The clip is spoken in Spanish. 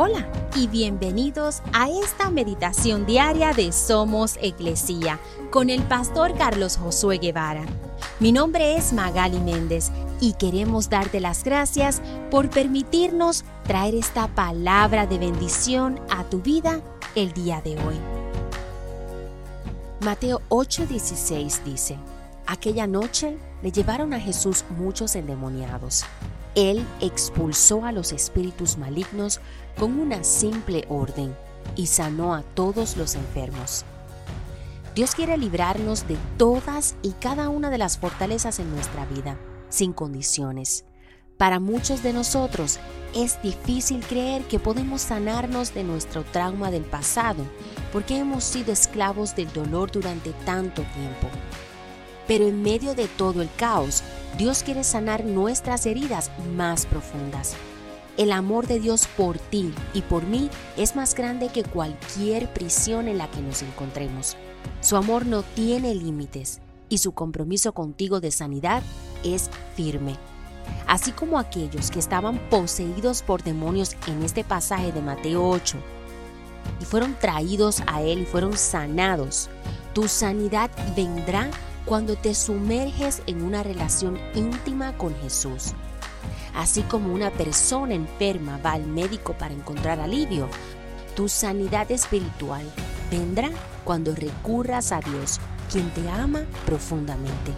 Hola y bienvenidos a esta meditación diaria de Somos Iglesia con el pastor Carlos Josué Guevara. Mi nombre es Magali Méndez y queremos darte las gracias por permitirnos traer esta palabra de bendición a tu vida el día de hoy. Mateo 8:16 dice, Aquella noche le llevaron a Jesús muchos endemoniados él expulsó a los espíritus malignos con una simple orden y sanó a todos los enfermos. Dios quiere librarnos de todas y cada una de las fortalezas en nuestra vida, sin condiciones. Para muchos de nosotros es difícil creer que podemos sanarnos de nuestro trauma del pasado, porque hemos sido esclavos del dolor durante tanto tiempo. Pero en medio de todo el caos, Dios quiere sanar nuestras heridas más profundas. El amor de Dios por ti y por mí es más grande que cualquier prisión en la que nos encontremos. Su amor no tiene límites y su compromiso contigo de sanidad es firme. Así como aquellos que estaban poseídos por demonios en este pasaje de Mateo 8 y fueron traídos a Él y fueron sanados, tu sanidad vendrá cuando te sumerges en una relación íntima con Jesús. Así como una persona enferma va al médico para encontrar alivio, tu sanidad espiritual vendrá cuando recurras a Dios, quien te ama profundamente.